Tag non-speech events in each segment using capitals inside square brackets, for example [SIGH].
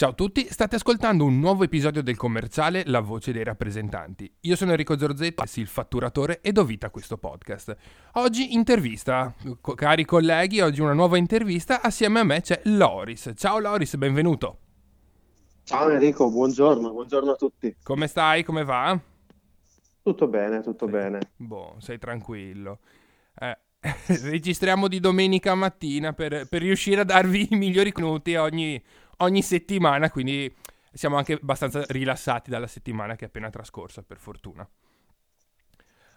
Ciao a tutti, state ascoltando un nuovo episodio del commerciale La voce dei rappresentanti. Io sono Enrico Zorzetto, il fatturatore e do vita a questo podcast. Oggi intervista, cari colleghi, oggi una nuova intervista, assieme a me c'è Loris. Ciao Loris, benvenuto. Ciao Enrico, buongiorno, buongiorno a tutti. Come stai? Come va? Tutto bene, tutto Sei- bene. Boh, sei tranquillo. Eh, [LAUGHS] registriamo di domenica mattina per, per riuscire a darvi i migliori contenuti ogni, ogni settimana, quindi siamo anche abbastanza rilassati dalla settimana che è appena trascorsa, per fortuna.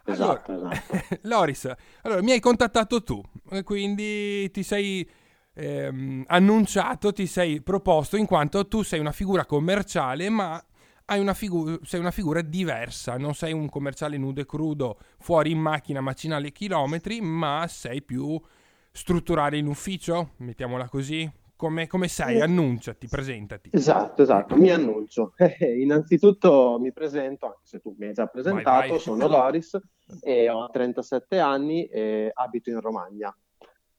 Esatto, Allora, esatto. [LAUGHS] Loris, allora mi hai contattato tu, quindi ti sei ehm, annunciato, ti sei proposto in quanto tu sei una figura commerciale, ma hai una figu- sei una figura diversa, non sei un commerciale nudo e crudo fuori in macchina macinale chilometri, ma sei più strutturale in ufficio, mettiamola così. Come, come sei? Annunciati, presentati. Esatto, esatto, mi annuncio. [LAUGHS] Eh, Innanzitutto mi presento, anche se tu mi hai già presentato, vai. sono Loris e ho 37 anni e abito in Romagna.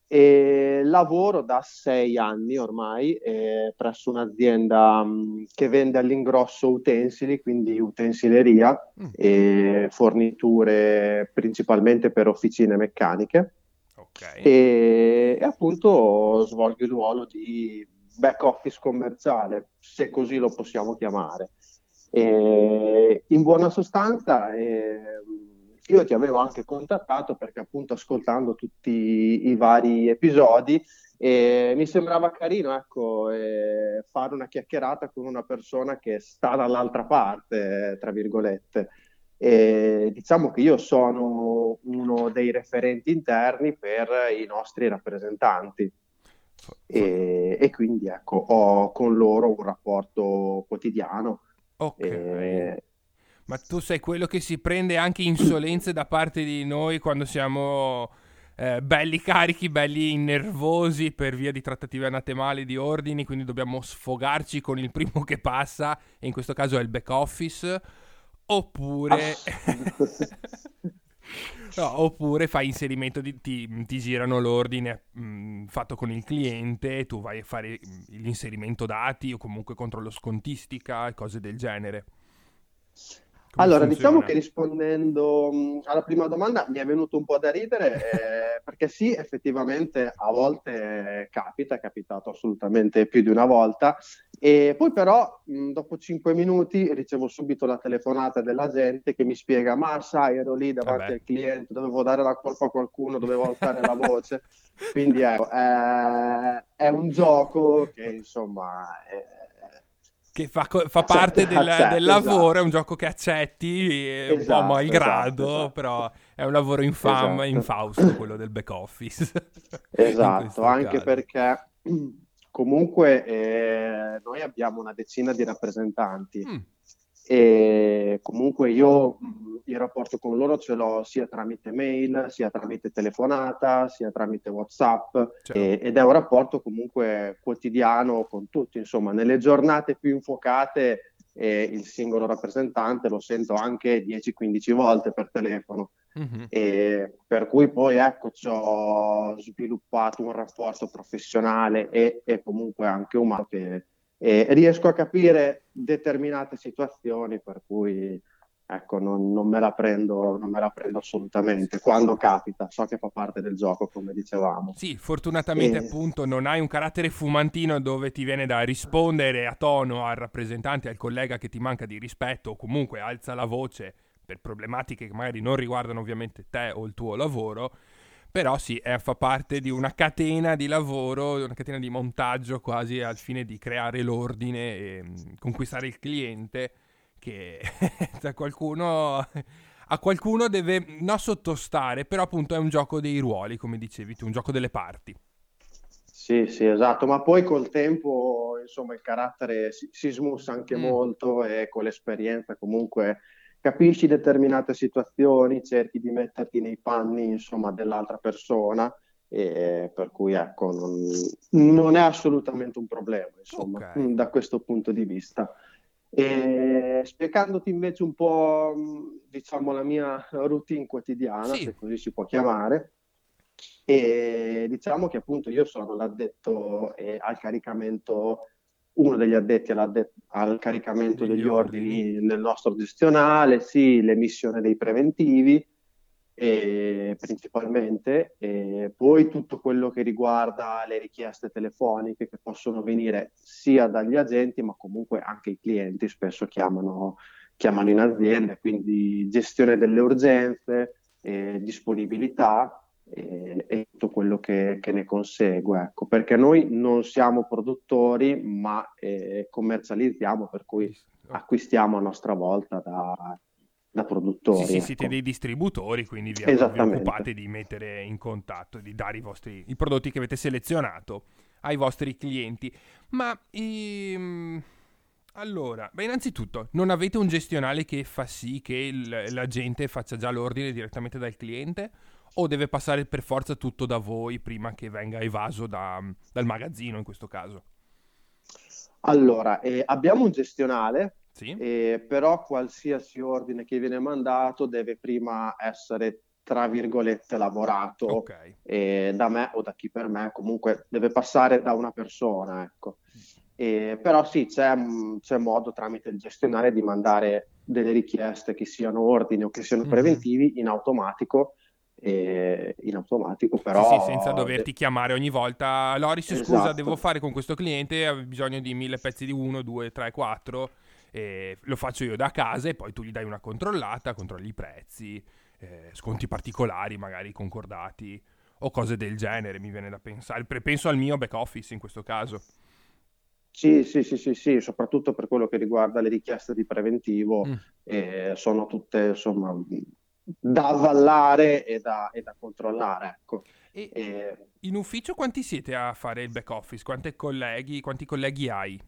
E lavoro da sei anni ormai eh, presso un'azienda mh, che vende all'ingrosso utensili, quindi utensileria Mm, e forniture principalmente per officine meccaniche. Ok. e, e appunto svolgo il ruolo di back office commerciale, se così lo possiamo chiamare. E in buona sostanza, ehm, io ti avevo anche contattato perché appunto ascoltando tutti i vari episodi eh, mi sembrava carino, ecco, eh, fare una chiacchierata con una persona che sta dall'altra parte, eh, tra virgolette. E diciamo che io sono uno dei referenti interni per i nostri rappresentanti e, e quindi ecco, ho con loro un rapporto quotidiano. Ok. E- Ma tu sei quello che si prende anche insolenze da parte di noi quando siamo eh, belli carichi, belli nervosi per via di trattative anatemali di ordini, quindi dobbiamo sfogarci con il primo che passa, e in questo caso è il back office, oppure... [LAUGHS] No, oppure fai inserimento di... ti, ti girano l'ordine mh, fatto con il cliente, tu vai a fare mh, l'inserimento dati o comunque controllo scontistica e cose del genere. Come Allora, diciamo funziona? che rispondendo mh, alla prima domanda mi è venuto un po' da ridere, eh, [LAUGHS] perché sì, effettivamente a volte capita, è capitato assolutamente più di una volta, e poi però mh, dopo cinque minuti ricevo subito la telefonata della gente che mi spiega, ma sai, ero lì davanti Vabbè. al cliente, dovevo dare la colpa a qualcuno, dovevo alzare la [LAUGHS] voce, quindi ecco, eh, è un gioco che insomma... è- Che fa, fa Accetta- parte del, accetta, del lavoro, esatto. è un gioco che accetti, è un po' Esatto, malgrado, esatto, esatto. però è un lavoro infame, Esatto. infausto quello del back office. [LAUGHS] Esatto, anche caso. perché comunque eh, noi abbiamo una decina di rappresentanti Mm, e comunque io mh, il rapporto con loro ce l'ho sia tramite mail, sia tramite telefonata, sia tramite WhatsApp certo. e- ed è un rapporto comunque quotidiano con tutti, insomma, nelle giornate più infuocate eh, il singolo rappresentante lo sento anche 10-15 volte per telefono. Mhm. E per cui poi ecco, ci ho sviluppato un rapporto professionale e, e comunque anche umano che e riesco a capire determinate situazioni per cui ecco, non, non me la prendo, non me la prendo assolutamente quando capita, so che fa parte del gioco, come dicevamo. Sì, fortunatamente E- appunto non hai un carattere fumantino dove ti viene da rispondere a tono al rappresentante, al collega che ti manca di rispetto o comunque alza la voce per problematiche che magari non riguardano ovviamente te o il tuo lavoro, però sì, è- fa parte di una catena di lavoro, una catena di montaggio quasi al fine di creare l'ordine e conquistare il cliente che [LAUGHS] da qualcuno a qualcuno deve non sottostare, però appunto è un gioco dei ruoli, come dicevi tu, un gioco delle parti. Sì, sì, esatto, ma poi col tempo, insomma, il carattere si, si smussa anche Mm. molto e con l'esperienza comunque capisci determinate situazioni, cerchi di metterti nei panni, insomma, dell'altra persona e per cui, ecco, non, non è assolutamente un problema, insomma, Ok. da questo punto di vista. E spiegandoti invece un po', mh, diciamo, la mia routine quotidiana, Sì. se così si può chiamare, e diciamo che appunto io sono l'addetto eh, al caricamento uno degli addetti al caricamento degli ordini nel nostro gestionale, sì, l'emissione dei preventivi eh, principalmente, e poi tutto quello che riguarda le richieste telefoniche che possono venire sia dagli agenti ma comunque anche i clienti spesso chiamano, chiamano in azienda, quindi gestione delle urgenze, eh, disponibilità e, e, tutto quello che, che ne consegue, ecco, perché noi non siamo produttori ma eh, commercializziamo, per cui acquistiamo a nostra volta da, da produttori. Sì, sì ecco. siete dei distributori, quindi vi, vi, occupate di mettere in contatto, di dare i, vostri, i prodotti che avete selezionato ai vostri clienti. Ma ehm, allora, beh, innanzitutto, non avete un gestionale che fa sì che il, la gente faccia già l'ordine direttamente dal cliente? O deve passare per forza tutto da voi prima che venga evaso da, dal magazzino in questo caso? Allora, eh, abbiamo un gestionale sì. Eh, però qualsiasi ordine che viene mandato deve prima essere, tra virgolette, lavorato okay. eh, da me o da chi per me, comunque deve passare da una persona, ecco. Eh, però sì, c'è, c'è, modo tramite il gestionale di mandare delle richieste che siano ordini o che siano mm-hmm. preventivi in automatico eh, in automatico, però... Sì, sì, senza doverti chiamare ogni volta. Loris, esatto. scusa, devo fare con questo cliente, ha bisogno di mille pezzi di 1, 2, 3, 4 eh, lo faccio io da casa e poi tu gli dai una controllata, controlli i prezzi, eh, sconti particolari magari concordati o cose del genere, mi viene da pensare. Penso al mio back office in questo caso. Sì, sì, sì, sì, sì, soprattutto per quello che riguarda le richieste di preventivo, mm. eh, sono tutte insomma da avvallare e da, e da controllare. Ecco. E e... In ufficio quanti siete a fare il back office? Quanti colleghi, quanti colleghi hai?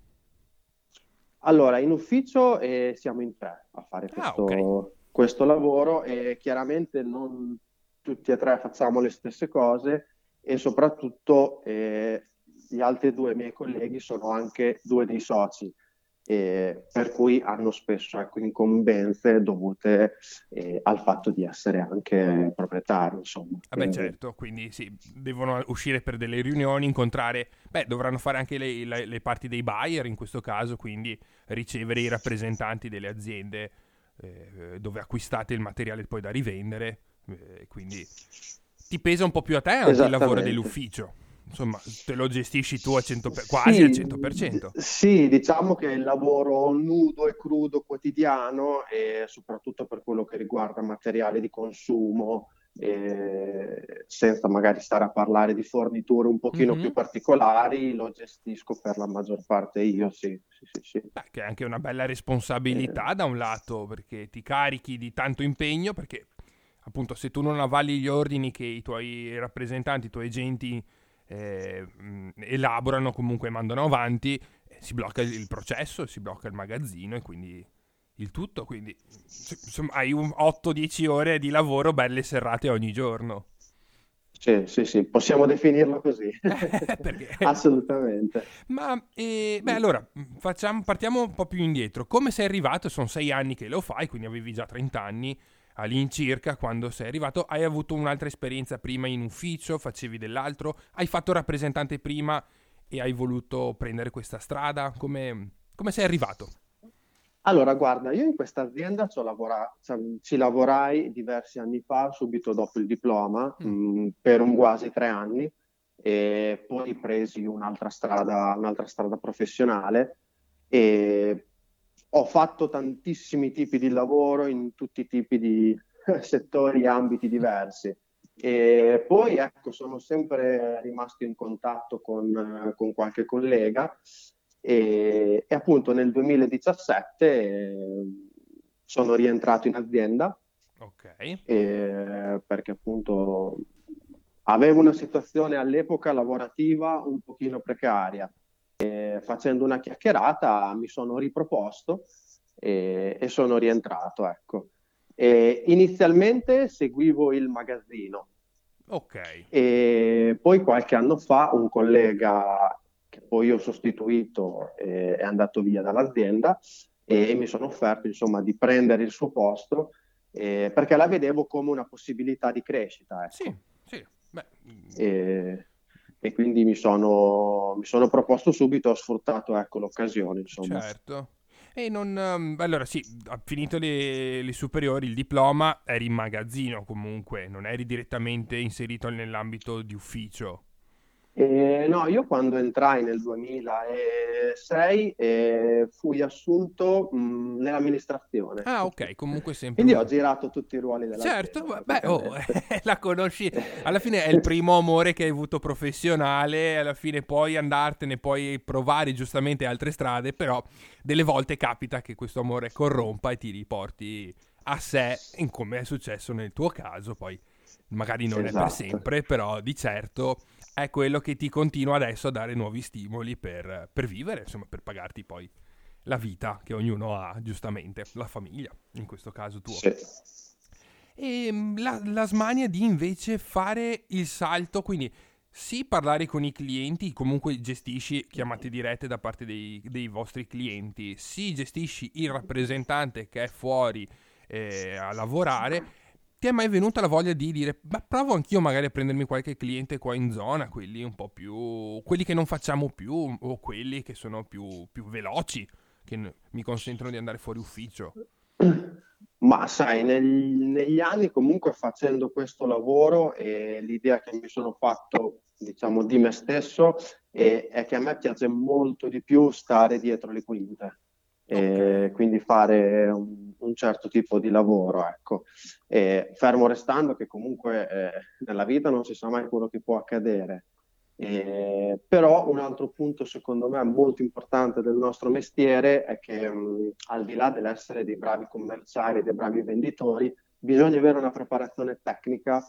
Allora, in ufficio eh, siamo in tre a fare ah, questo, ah, okay. questo, lavoro e chiaramente non tutti e tre facciamo le stesse cose e soprattutto eh, gli altri due miei colleghi sono anche due dei soci eh, per cui hanno spesso ecco, incombenze dovute eh, al fatto di essere anche proprietari. Insomma. Vabbè, quindi... certo, quindi sì, devono uscire per delle riunioni, incontrare, beh, dovranno fare anche le, le, le parti dei buyer in questo caso, quindi ricevere i rappresentanti delle aziende eh, dove acquistate il materiale poi da rivendere, eh, quindi ti pesa un po' più a te anche il lavoro dell'ufficio insomma, te lo gestisci tu a 100 per... quasi sì, al 100%. Sì, diciamo che il lavoro nudo e crudo quotidiano e soprattutto per quello che riguarda materiale di consumo, eh, senza magari stare a parlare di forniture un pochino mm-hmm. più particolari, lo gestisco per la maggior parte io, sì. sì, sì, sì. Beh, che è anche una bella responsabilità eh. da un lato, perché ti carichi di tanto impegno, perché appunto se tu non avvalli gli ordini che i tuoi rappresentanti, i tuoi agenti eh, elaborano, comunque mandano avanti, eh, si blocca il processo, si blocca il magazzino e quindi il tutto. Quindi insomma, hai 8-10 ore di lavoro belle serrate ogni giorno. Sì, sì, sì, possiamo definirlo così. [LAUGHS] [LAUGHS] Assolutamente. Ma, eh, beh, allora, facciamo, partiamo un po' più indietro. Come sei arrivato? Sono sei anni che lo fai, quindi avevi già 30 anni all'incirca quando sei arrivato. Hai avuto un'altra esperienza prima in ufficio, facevi dell'altro, hai fatto rappresentante prima e hai voluto prendere questa strada? Come, come sei arrivato? Allora, guarda, io in questa azienda ci, lavora- ci, lavorai diversi anni fa, subito dopo il diploma, mm. mh, mm, per un quasi tre anni, e poi presi un'altra strada, un'altra strada professionale e ho fatto tantissimi tipi di lavoro in tutti i tipi di [LAUGHS] settori e ambiti diversi. E poi ecco, sono sempre rimasto in contatto con, con qualche collega e, e, appunto nel 2017 eh, sono rientrato in azienda okay. eh, perché appunto avevo una situazione all'epoca lavorativa un pochino precaria e facendo una chiacchierata mi sono riproposto e, e sono rientrato. Ecco. E inizialmente seguivo il magazzino. Ok. E poi qualche anno fa un collega che poi ho sostituito eh, è andato via dall'azienda e mi sono offerto insomma di prendere il suo posto eh, perché la vedevo come una possibilità di crescita. Ecco. Sì, sì. Beh. E, e quindi mi sono, mi sono proposto subito, ho sfruttato ecco, l'occasione. Insomma. Certo. E non... Um, allora sì, ha finito le, le, superiori, il diploma, eri in magazzino comunque, non eri direttamente inserito nell'ambito di ufficio. Eh, no, io quando entrai nel 2006 eh, fui assunto mh, nell'amministrazione. Ah, ok, comunque sempre. Quindi ho girato tutti i ruoli della Certo, beh, oh, [LAUGHS] la conosci. Alla fine è il primo amore che hai avuto professionale, alla fine puoi andartene, puoi provare giustamente altre strade, però delle volte capita che questo amore corrompa e ti riporti a sé, come è successo nel tuo caso, poi magari non esatto. è per esatto. sempre, però di certo è quello che ti continua adesso a dare nuovi stimoli per, per vivere, insomma, per pagarti poi la vita che ognuno ha, giustamente, la famiglia, in questo caso tuo. Sì. E ehm, la, la smania di invece fare il salto, quindi sì parlare con i clienti, comunque gestisci chiamate dirette da parte dei, dei vostri clienti, sì gestisci il rappresentante che è fuori eh, a lavorare, ti è mai venuta la voglia di dire, ma provo anch'io magari a prendermi qualche cliente qua in zona, quelli un po' più, quelli che non facciamo più o quelli che sono più, più veloci, che mi consentono di andare fuori ufficio? Ma sai, negli, negli anni comunque facendo questo lavoro e l'idea che mi sono fatto, diciamo, di me stesso è, è che a me piace molto di più stare dietro le quinte e quindi fare un, un, certo tipo di lavoro. Ecco. E fermo restando che comunque eh, nella vita non si sa mai quello che può accadere. Eh, però un altro punto secondo me molto importante del nostro mestiere è che mh, al di là dell'essere dei bravi commerciali, dei bravi venditori, bisogna avere una preparazione tecnica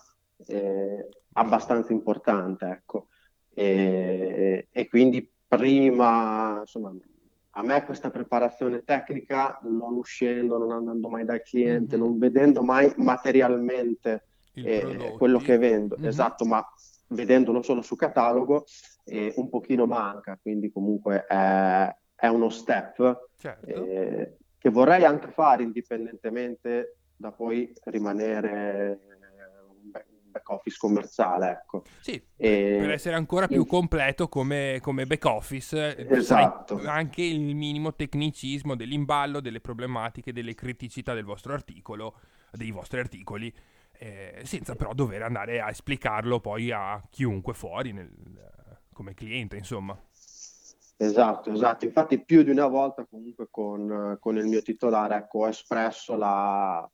eh, abbastanza importante. Ecco. E, e, quindi prima, insomma, a me questa preparazione tecnica, non uscendo, non andando mai dal cliente, mm-hmm. non vedendo mai materialmente eh, quello che vendo, mm-hmm. esatto, ma vedendolo solo su catalogo, eh, un pochino manca, quindi comunque è, è uno step certo. eh, che vorrei anche fare indipendentemente da poi rimanere back office commerciale. Ecco. Sì, e... per essere ancora più completo come, come back office, esatto. anche il minimo tecnicismo dell'imballo, delle problematiche, delle criticità del vostro articolo, dei vostri articoli. Eh, senza però dover andare a esplicarlo poi a chiunque fuori nel, come cliente, insomma. Esatto, esatto. Infatti più di una volta comunque con, con il mio titolare ecco, ho espresso la,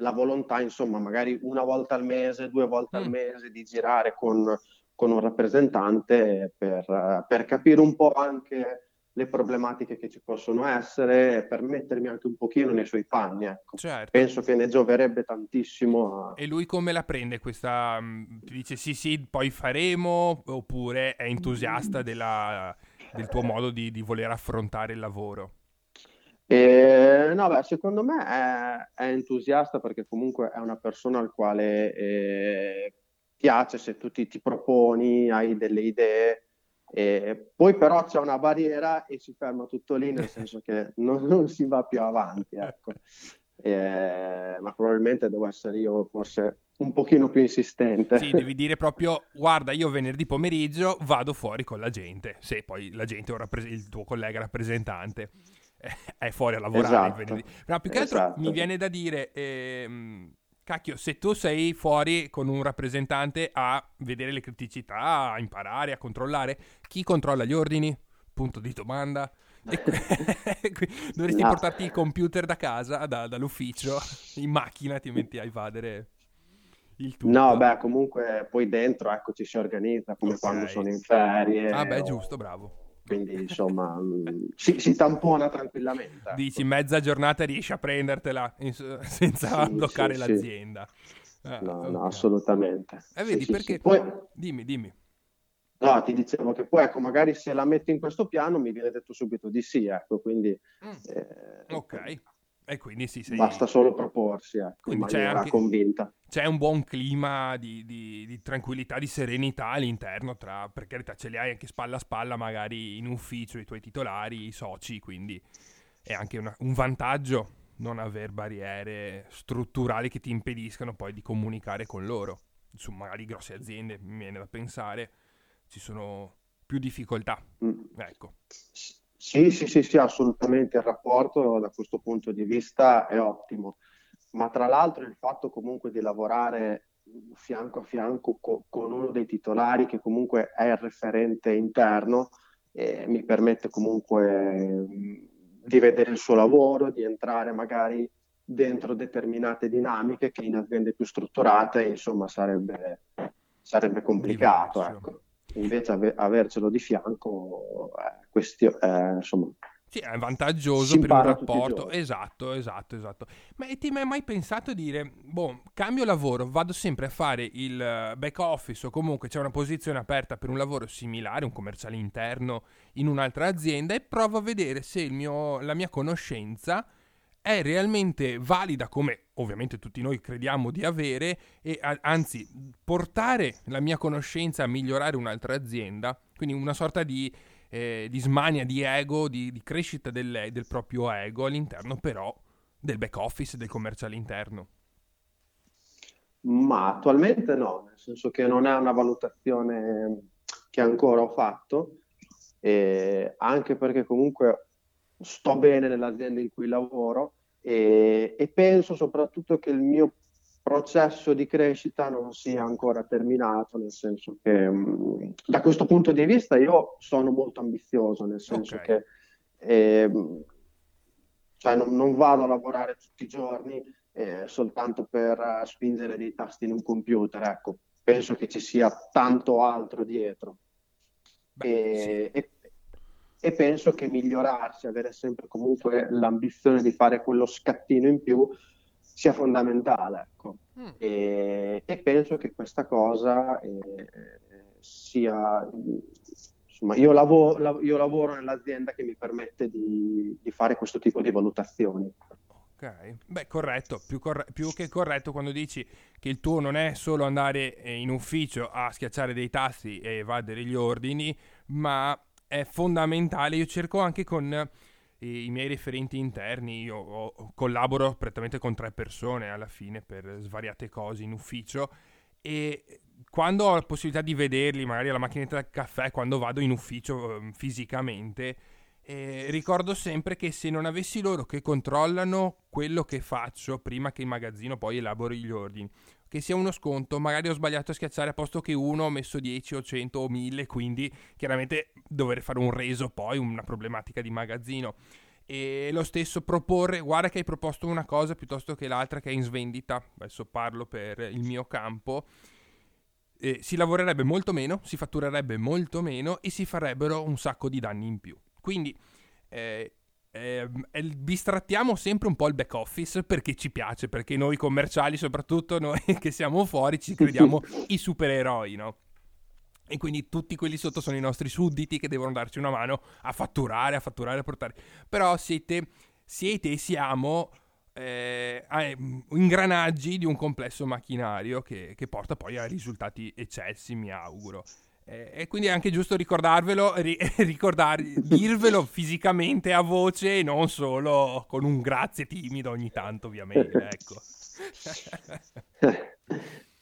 la volontà, insomma, magari una volta al mese, due volte mm. al mese di girare con, con un rappresentante per, per, capire un po' anche le problematiche che ci possono essere e per mettermi anche un pochino nei suoi panni. Ecco. Certo. Penso che ne gioverebbe tantissimo. A... E lui come la prende questa? Ti dice sì sì, poi faremo oppure è entusiasta della, del tuo modo di, di voler affrontare il lavoro? E, no, beh, secondo me è, è, entusiasta perché comunque è una persona al quale eh, piace se tu ti, ti, proponi, hai delle idee. E poi però c'è una barriera e si ferma tutto lì, nel senso che [LAUGHS] non, non si va più avanti. Ecco. E, ma probabilmente devo essere io forse un pochino più insistente. Sì, devi dire proprio, guarda, io venerdì pomeriggio vado fuori con la gente, se poi la gente è il tuo collega rappresentante [LAUGHS] è fuori a lavorare esatto. No, più che altro esatto. mi viene da dire, ehm, cacchio, se tu sei fuori con un rappresentante a vedere le criticità, a imparare, a controllare, chi controlla gli ordini? Punto di domanda. [LAUGHS] dovresti no. portarti il computer da casa, da, dall'ufficio, in macchina, ti metti a evadere il tutto. No, beh, comunque poi dentro, ecco, ci si organizza come okay. quando sono in ferie. Ah, beh, o... giusto, bravo quindi insomma si, si, tampona tranquillamente. Ecco. Dici mezza giornata riesci a prendertela [LAUGHS] senza sì, bloccare sì, l'azienda. Sì. Ah, no, okay. no, assolutamente. E eh, vedi perché... Poi... Dimmi, dimmi. No, ti dicevo che poi ecco, magari se la metti in questo piano mi viene detto subito di sì, ecco, quindi... Mm. Eh, ok. E quindi sì, sei... Basta solo proporsi, ecco, quindi c'è anche... convinta. C'è un buon clima di, di, di, tranquillità, di serenità all'interno, tra, per carità ce li hai anche spalla a spalla magari in ufficio i tuoi titolari, i soci, quindi è anche una, un vantaggio non aver barriere strutturali che ti impediscano poi di comunicare con loro. Su magari grosse aziende, mi viene da pensare, ci sono più difficoltà. Mm. Ecco. Sì, sì, sì, sì, assolutamente il rapporto da questo punto di vista è ottimo, ma tra l'altro il fatto comunque di lavorare fianco a fianco co- con uno dei titolari che comunque è il referente interno eh, mi permette comunque di vedere il suo lavoro, di entrare magari dentro determinate dinamiche che in aziende più strutturate insomma sarebbe, sarebbe complicato. Ecco invece ave- avercelo di fianco è, questio- è insomma sì, è vantaggioso per un rapporto. Esatto, esatto, esatto. Ma ti hai mai pensato di dire, boh, cambio lavoro, vado sempre a fare il eh, back office o comunque c'è una posizione aperta per un lavoro similare, un commerciale interno in un'altra azienda e provo a vedere se mio, la mia conoscenza è realmente valida come ovviamente tutti noi crediamo di avere e a- anzi portare la mia conoscenza a migliorare un'altra azienda, quindi una sorta di, eh, di smania di ego, di, di crescita del, del, proprio ego all'interno però del back office, del commerciale interno. Ma attualmente no, nel senso che non è una valutazione che ancora ho fatto, eh, anche perché comunque sto bene nell'azienda in cui lavoro e, e, penso soprattutto che il mio processo di crescita non sia ancora terminato, nel senso che mh, da questo punto di vista io sono molto ambizioso, nel senso okay. che eh, cioè non, non, vado a lavorare tutti i giorni eh, soltanto per uh, spingere dei tasti in un computer, ecco, penso che ci sia tanto altro dietro. Beh, e, sì. e, e penso che migliorarsi, avere sempre comunque l'ambizione di fare quello scattino in più sia fondamentale. Ecco. Mm. E, e, penso che questa cosa eh, sia... Insomma, io lavoro, io lavoro, nell'azienda che mi permette di, di fare questo tipo di valutazioni. Ok, beh, corretto, più, corre- più, che corretto quando dici che il tuo non è solo andare in ufficio a schiacciare dei tasti e evadere gli ordini, ma è fondamentale. Io cerco anche con i, i miei referenti interni, io ho, collaboro prettamente con tre persone alla fine per svariate cose in ufficio e quando ho la possibilità di vederli, magari alla macchinetta del caffè, quando vado in ufficio eh, fisicamente, eh, ricordo sempre che se non avessi loro che controllano quello che faccio prima che in magazzino poi elabori gli ordini, che sia uno sconto, magari ho sbagliato a schiacciare a posto che uno, ho messo 10 o 100 o 1000, quindi chiaramente dover fare un reso poi, una problematica di magazzino. E lo stesso proporre, guarda che hai proposto una cosa piuttosto che l'altra che è in svendita, adesso parlo per il mio campo, eh, si lavorerebbe molto meno, si fatturerebbe molto meno e si farebbero un sacco di danni in più. Quindi eh, eh, bistrattiamo sempre un po' il back office perché ci piace, perché noi commerciali, soprattutto noi [LAUGHS] che siamo fuori, ci crediamo i supereroi, no? E quindi tutti quelli sotto sono i nostri sudditi che devono darci una mano a fatturare, a fatturare, a portare. Però siete, siete e siamo eh, ingranaggi di un complesso macchinario che, che porta poi a risultati eccessi, mi auguro. Eh, e quindi è anche giusto ricordarvelo, ri- [LAUGHS] ricordar- dirvelo [LAUGHS] fisicamente a voce e non solo con un grazie timido ogni tanto, ovviamente. [LAUGHS] Ecco.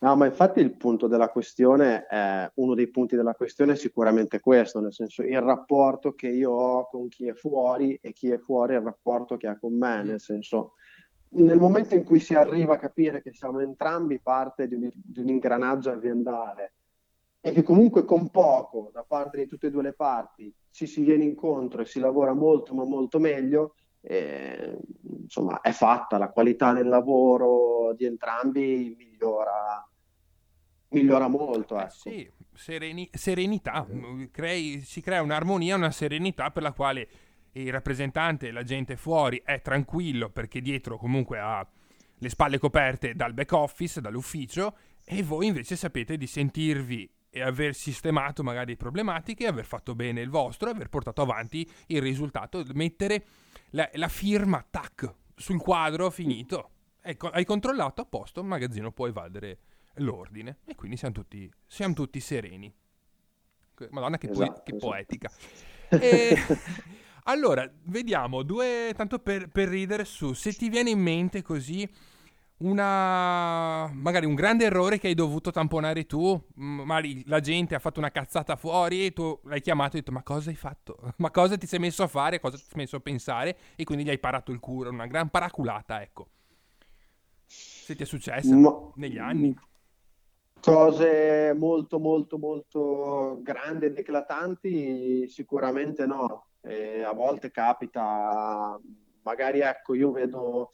No, ma infatti il punto della questione, è, uno dei punti della questione è sicuramente questo, nel senso il rapporto che io ho con chi è fuori e chi è fuori il rapporto che ha con me, nel senso nel momento in cui si arriva a capire che siamo entrambi parte di un, di un ingranaggio aziendale e che comunque con poco da parte di tutte e due le parti ci si viene incontro e si lavora molto ma molto meglio, eh, insomma è fatta, la qualità del lavoro di entrambi migliora, migliora molto. Eh, ecco. sì, sereni- serenità, Crei, si crea un'armonia, una serenità per la quale il rappresentante, la gente fuori è tranquillo perché dietro comunque ha le spalle coperte dal back office, dall'ufficio e voi invece sapete di sentirvi e aver sistemato magari problematiche, aver fatto bene il vostro, aver portato avanti il risultato, mettere la, la firma, tac, sul quadro finito. Ecco, hai controllato a posto, il magazzino può evadere l'ordine e quindi siamo tutti, siamo tutti sereni. Madonna che, esatto, po- che esatto. poetica. [LAUGHS] E, [LAUGHS] allora, vediamo, due, tanto per, per ridere su, se ti viene in mente così una magari un grande errore che hai dovuto tamponare tu, magari la gente ha fatto una cazzata fuori e tu l'hai chiamato e hai detto "Ma cosa hai fatto? [LAUGHS] Ma cosa ti sei messo a fare? Cosa ti sei messo a pensare?" e quindi gli hai parato il culo, una gran paraculata, ecco. Se ti è successo no. negli anni cose molto molto molto grandi ed eclatanti sicuramente no. E a volte capita magari ecco io vedo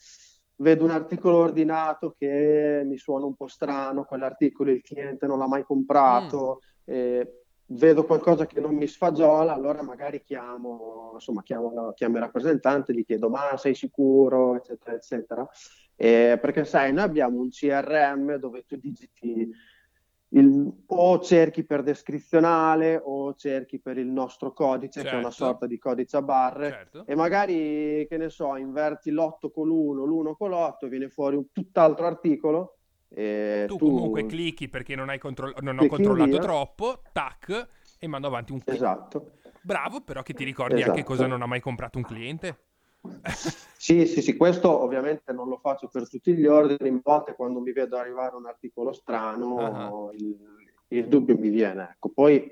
vedo un articolo ordinato che mi suona un po' strano, quell'articolo il cliente non l'ha mai comprato, mm. eh, vedo qualcosa che non mi sfagiola, allora magari chiamo, insomma, chiamo, chiamo il rappresentante, gli chiedo ma sei sicuro, eccetera, eccetera. Eh, perché sai, noi abbiamo un CRM dove tu digiti il, o cerchi per descrizionale o cerchi per il nostro codice, certo. che è una certo. sorta di codice a barre, certo. e magari, che ne so, inverti l'8 con l'1, l'1 con l'8, viene fuori un tutt'altro articolo. E tu, tu comunque clicchi perché non, hai controll- non ho controllato via. troppo, tac, e mando avanti un. Esatto. Bravo, però che ti ricordi esatto. anche cosa non ha mai comprato un cliente? Sì, sì, sì, questo ovviamente non lo faccio per tutti gli ordini, a volte quando mi vedo arrivare un articolo strano uh-huh. il, il, dubbio mi viene. Ecco, poi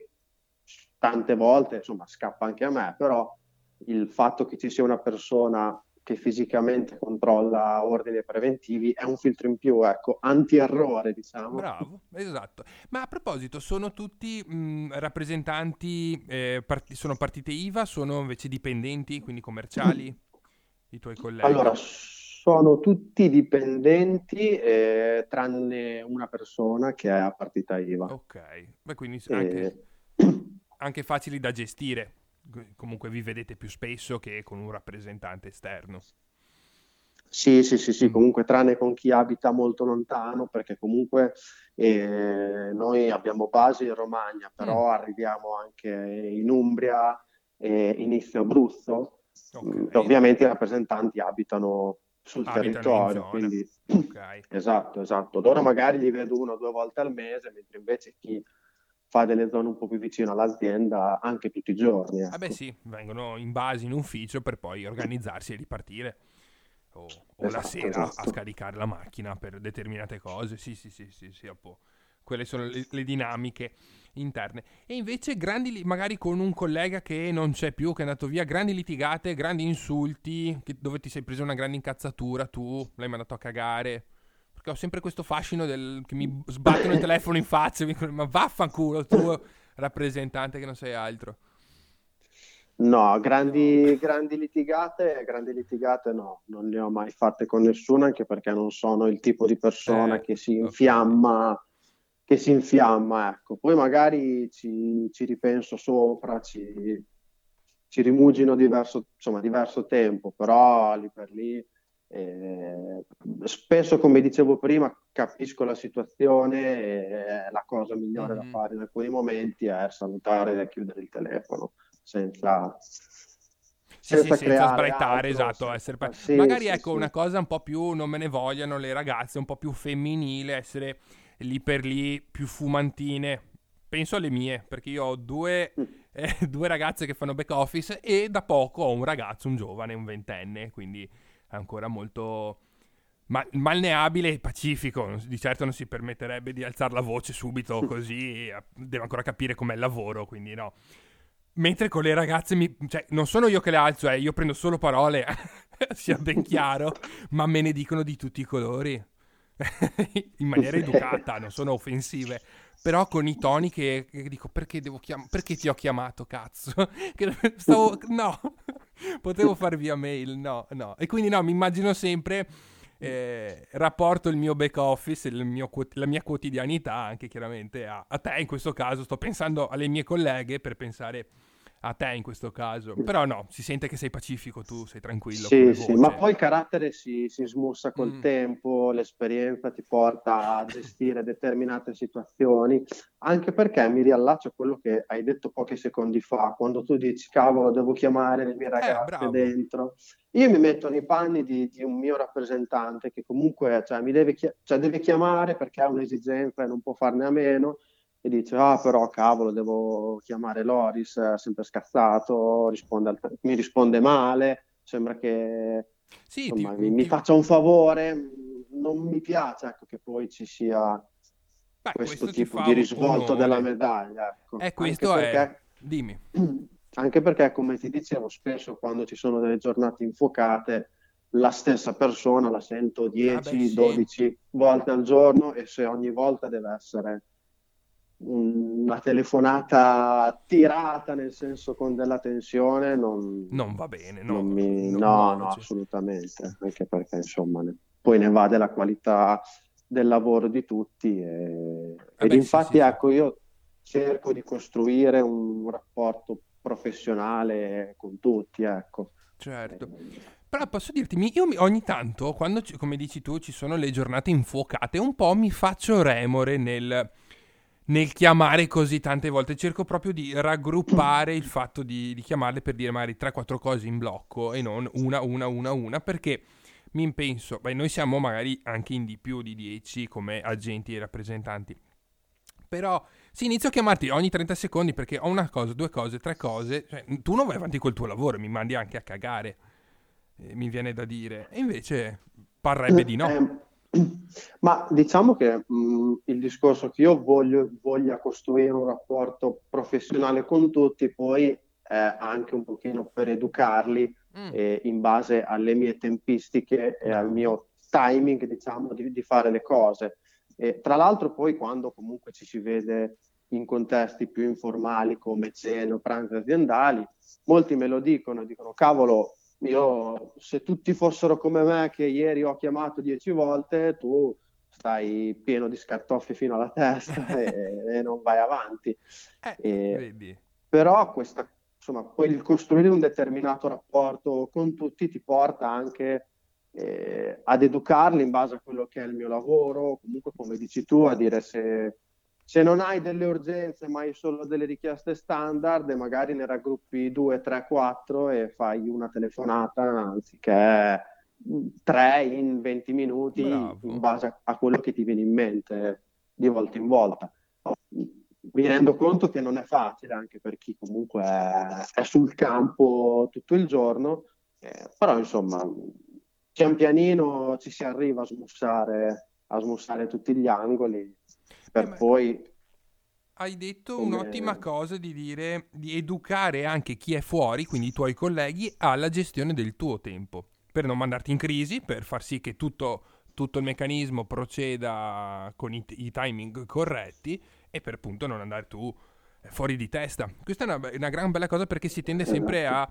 tante volte, insomma, scappa anche a me, però il fatto che ci sia una persona che fisicamente controlla ordini preventivi è un filtro in più, ecco, anti-errore, diciamo. Bravo, esatto. Ma a proposito, sono tutti mh, rappresentanti, eh, part- sono partite IVA, sono invece dipendenti, quindi commerciali? [CLEARS THROAT] i tuoi colleghi? Allora, sono tutti dipendenti, eh, tranne una persona che è a partita IVA. Ok, Beh, quindi anche, [CLEARS THROAT] anche facili da gestire. Comunque vi vedete più spesso che con un rappresentante esterno. Sì, sì, sì, sì, mm. comunque tranne con chi abita molto lontano, perché comunque eh, noi abbiamo base in Romagna, però mm. arriviamo anche in Umbria, eh, inizio Abruzzo, Okay. Ovviamente i rappresentanti abitano sul abitano territorio, quindi okay. [CLEARS THROAT] esatto, esatto. Loro magari li vedo una o due volte al mese, mentre invece chi fa delle zone un po' più vicino all'azienda anche tutti i giorni. Ecco. Ah beh sì, vengono in base in ufficio per poi organizzarsi e ripartire. O, o esatto, la sera esatto. a scaricare la macchina per determinate cose. Sì, sì, sì, sì, sì, quelle sono le, le dinamiche interne. E invece grandi, magari con un collega che non c'è più, che è andato via, grandi litigate, grandi insulti, che, dove ti sei preso una grande incazzatura, tu l'hai mandato a cagare. Perché ho sempre questo fascino del, che mi sbattono il telefono in faccia, mi ma vaffanculo, tu rappresentante che non sei altro. No, grandi, grandi, litigate, grandi litigate no, non ne ho mai fatte con nessuno, anche perché non sono il tipo di persona eh, che si infiamma che si infiamma, ecco. Poi magari ci, ci ripenso sopra, ci, ci rimugino diverso, insomma, diverso tempo, però lì per lì eh, spesso, come dicevo prima, capisco la situazione e la cosa migliore mm-hmm. da fare in alcuni momenti è salutare e chiudere il telefono senza, sì, senza, sì, senza sbraitare, esatto. Essere... Sì, Magari sì, ecco una cosa un po' più non me ne vogliano le ragazze, un po' più femminile, essere lì per lì più fumantine. Penso alle mie, perché io ho due, mm. eh, [LAUGHS] due ragazze che fanno back office e da poco ho un ragazzo, un giovane, un ventenne, quindi ancora molto ma- malneabile e pacifico. Di certo non si permetterebbe di alzare la voce subito così, deve ancora capire com'è il lavoro, quindi no. Mentre con le ragazze, mi, cioè, non sono io che le alzo, eh, io prendo solo parole, [LAUGHS] sia ben chiaro, ma me ne dicono di tutti i colori. [LAUGHS] in maniera educata, non sono offensive, però con i toni che, che dico perché, chiam- perché ti ho chiamato cazzo? [LAUGHS] Stavo, no, [LAUGHS] potevo far via mail, no, no. E quindi no, mi immagino sempre... Eh, rapporto il mio back office, il mio, la mia quotidianità anche chiaramente a, a te in questo caso, sto pensando alle mie colleghe per pensare a te in questo caso. Però no, si sente che sei pacifico, tu sei tranquillo. Sì, sì, ma poi il carattere si, si smussa col mm. tempo, l'esperienza ti porta a [LAUGHS] gestire determinate situazioni, anche perché mi riallaccio a quello che hai detto pochi secondi fa, quando tu dici cavolo devo chiamare le mie eh, ragazze eh, dentro. Io mi metto nei panni di, di un mio rappresentante che comunque cioè, mi deve, chi- cioè, deve chiamare perché ha un'esigenza e non può farne a meno e dice ah però cavolo devo chiamare Loris, è sempre scazzato, risponde al, mi risponde male, sembra che sì, insomma, ti, mi, faccia un favore, non mi piace ecco, che poi ci sia Beh, questo, questo tipo di risvolto della medaglia. Ecco. E eh, questo perché, è... Dimmi. [CLEARS THROAT] Anche perché, come ti dicevo, spesso quando ci sono delle giornate infuocate, la stessa persona la sento 10, ah beh, 12 sì. volte al giorno e se ogni volta deve essere una telefonata tirata nel senso con della tensione non, non va bene no, mi... no, no, no assolutamente anche perché insomma ne... poi ne va della qualità del lavoro di tutti e... eh ed beh, infatti sì, ecco sì. io cerco di costruire un rapporto professionale con tutti ecco. Certo. Però posso dirti, io ogni tanto, quando, come dici tu, ci sono le giornate infuocate, un po' mi faccio remore nel, nel chiamare così tante volte. Cerco proprio di raggruppare il fatto di, di chiamarle per dire magari 3-4 cose in blocco e non una, una, una, una, perché mi penso, beh, noi siamo magari anche in di più di 10 come agenti e rappresentanti. Però se inizio a chiamarti ogni 30 secondi perché ho una cosa, due cose, tre cose, cioè, tu non vai avanti col tuo lavoro, mi mandi anche a cagare, eh, mi viene da dire. E invece parrebbe di no. Eh, ma diciamo che mh, il discorso che io voglio, voglia costruire un rapporto professionale con tutti, poi è anche un pochino per educarli mm. eh, in base alle mie tempistiche e al mio timing, diciamo, di, di fare le cose. E, tra l'altro poi quando comunque ci si vede in contesti più informali come cene o pranzi aziendali, molti me lo dicono, dicono cavolo, io, se tutti fossero come me, che ieri ho chiamato dieci volte, tu stai pieno di scartoffi fino alla testa [LAUGHS] e, e, non vai avanti. Eh, e, però questa, insomma, poi il costruire un determinato rapporto con tutti ti porta anche eh, ad educarli in base a quello che è il mio lavoro, comunque come dici tu, a dire se se non hai delle urgenze ma hai solo delle richieste standard magari ne raggruppi 2, 3, 4 e fai una telefonata anziché 3 in 20 minuti Bravo. in base a quello che ti viene in mente di volta in volta. Mi rendo conto che non è facile anche per chi comunque è, è sul campo tutto il giorno, eh, però insomma pian pianino ci si arriva a smussare, a smussare tutti gli angoli per eh, poi... Hai detto come... un'ottima cosa di dire di educare anche chi è fuori, quindi i tuoi colleghi, alla gestione del tuo tempo, per non mandarti in crisi, per far sì che tutto, tutto il meccanismo proceda con i, i, timing corretti e per appunto non andare tu fuori di testa. Questa è una, una gran bella cosa perché si tende sempre a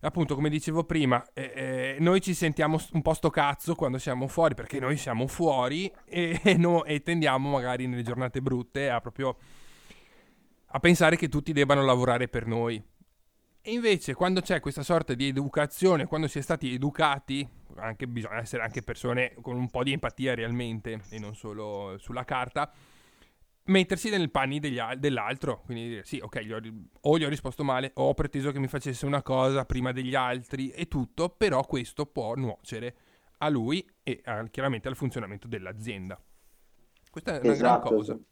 appunto, come dicevo prima, eh, eh, noi ci sentiamo un po' sto cazzo quando siamo fuori, perché noi siamo fuori e, [LAUGHS] e, no, e tendiamo magari nelle giornate brutte a proprio a pensare che tutti debbano lavorare per noi. E invece quando c'è questa sorta di educazione, quando si è stati educati, anche, bisogna essere anche persone con un po' di empatia realmente e non solo sulla carta, mettersi nei panni degli, dell'altro, quindi dire sì, ok, gli ho, o gli ho risposto male, o ho preteso che mi facesse una cosa prima degli altri e tutto, però questo può nuocere a lui e a, chiaramente al funzionamento dell'azienda. Questa è una esatto, gran cosa. Esatto.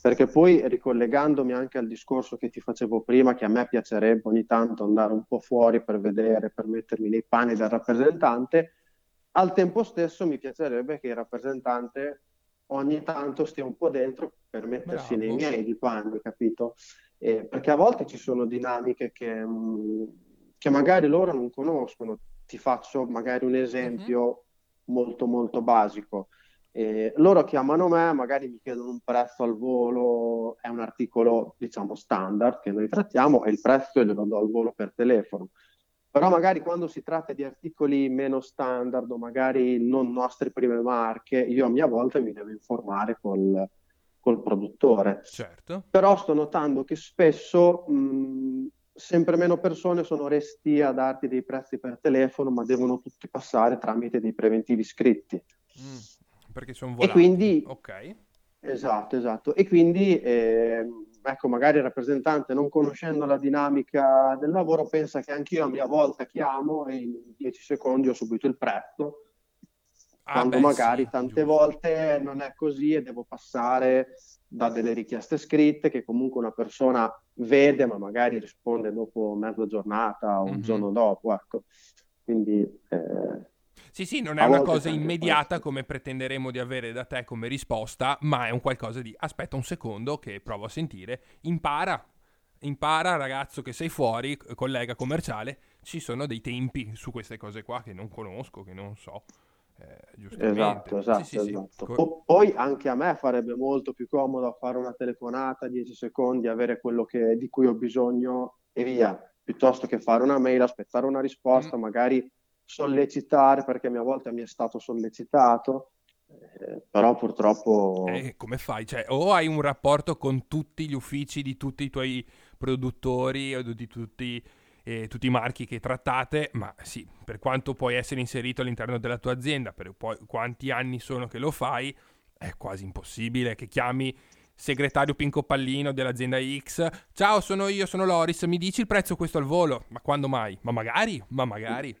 Perché poi ricollegandomi anche al discorso che ti facevo prima, che a me piacerebbe ogni tanto andare un po' fuori per vedere, per mettermi nei panni del rappresentante, al tempo stesso mi piacerebbe che il rappresentante ogni tanto stia un po' dentro per mettersi Bravo. nei miei di panni, capito? Eh, perché a volte ci sono dinamiche che, mm, che, magari loro non conoscono. Ti faccio magari un esempio mm-hmm. molto molto basico. Eh, loro chiamano me, magari mi chiedono un prezzo al volo, è un articolo diciamo standard che noi trattiamo e il prezzo glielo do al volo per telefono. Però magari quando si tratta di articoli meno standard o magari non nostre prime marche, io a mia volta mi devo informare col, col produttore. Certo. Però sto notando che spesso mh, sempre meno persone sono resti a darti dei prezzi per telefono, ma devono tutti passare tramite dei preventivi scritti. Mm, perché sono volati. E quindi... Ok. Esatto, esatto. E quindi... Eh, ecco, magari il rappresentante non conoscendo la dinamica del lavoro pensa che anch'io a mia volta chiamo e in 10 secondi ho subito il prezzo, ah, quando beh, magari sì, tante giusto. volte non è così e devo passare da delle richieste scritte che comunque una persona vede ma magari risponde dopo mezza giornata o un mm-hmm. giorno dopo, ecco. Quindi... Eh... Sì, sì, non è una cosa immediata come pretenderemo di avere da te come risposta, ma è un qualcosa di aspetta un secondo che provo a sentire, impara, impara ragazzo che sei fuori, collega commerciale, ci sono dei tempi su queste cose qua che non conosco, che non so. Eh, esatto, esatto, sì, sì, esatto. Sì. Poi anche a me farebbe molto più comodo fare una telefonata, 10 secondi, avere quello che, di cui ho bisogno e via, piuttosto che fare una mail, aspettare una risposta, mm. magari sollecitare perché a mia volta mi è stato sollecitato. Eh, però purtroppo eh, come fai? Cioè, o hai un rapporto con tutti gli uffici di tutti i tuoi produttori o di tutti eh, tutti i marchi che trattate, ma sì, per quanto puoi essere inserito all'interno della tua azienda, per poi quanti anni sono che lo fai, è quasi impossibile che chiami segretario Pinco Pallino dell'azienda X. Ciao, sono io, sono Loris, mi dici il prezzo questo al volo? Ma quando mai? Ma magari, ma magari.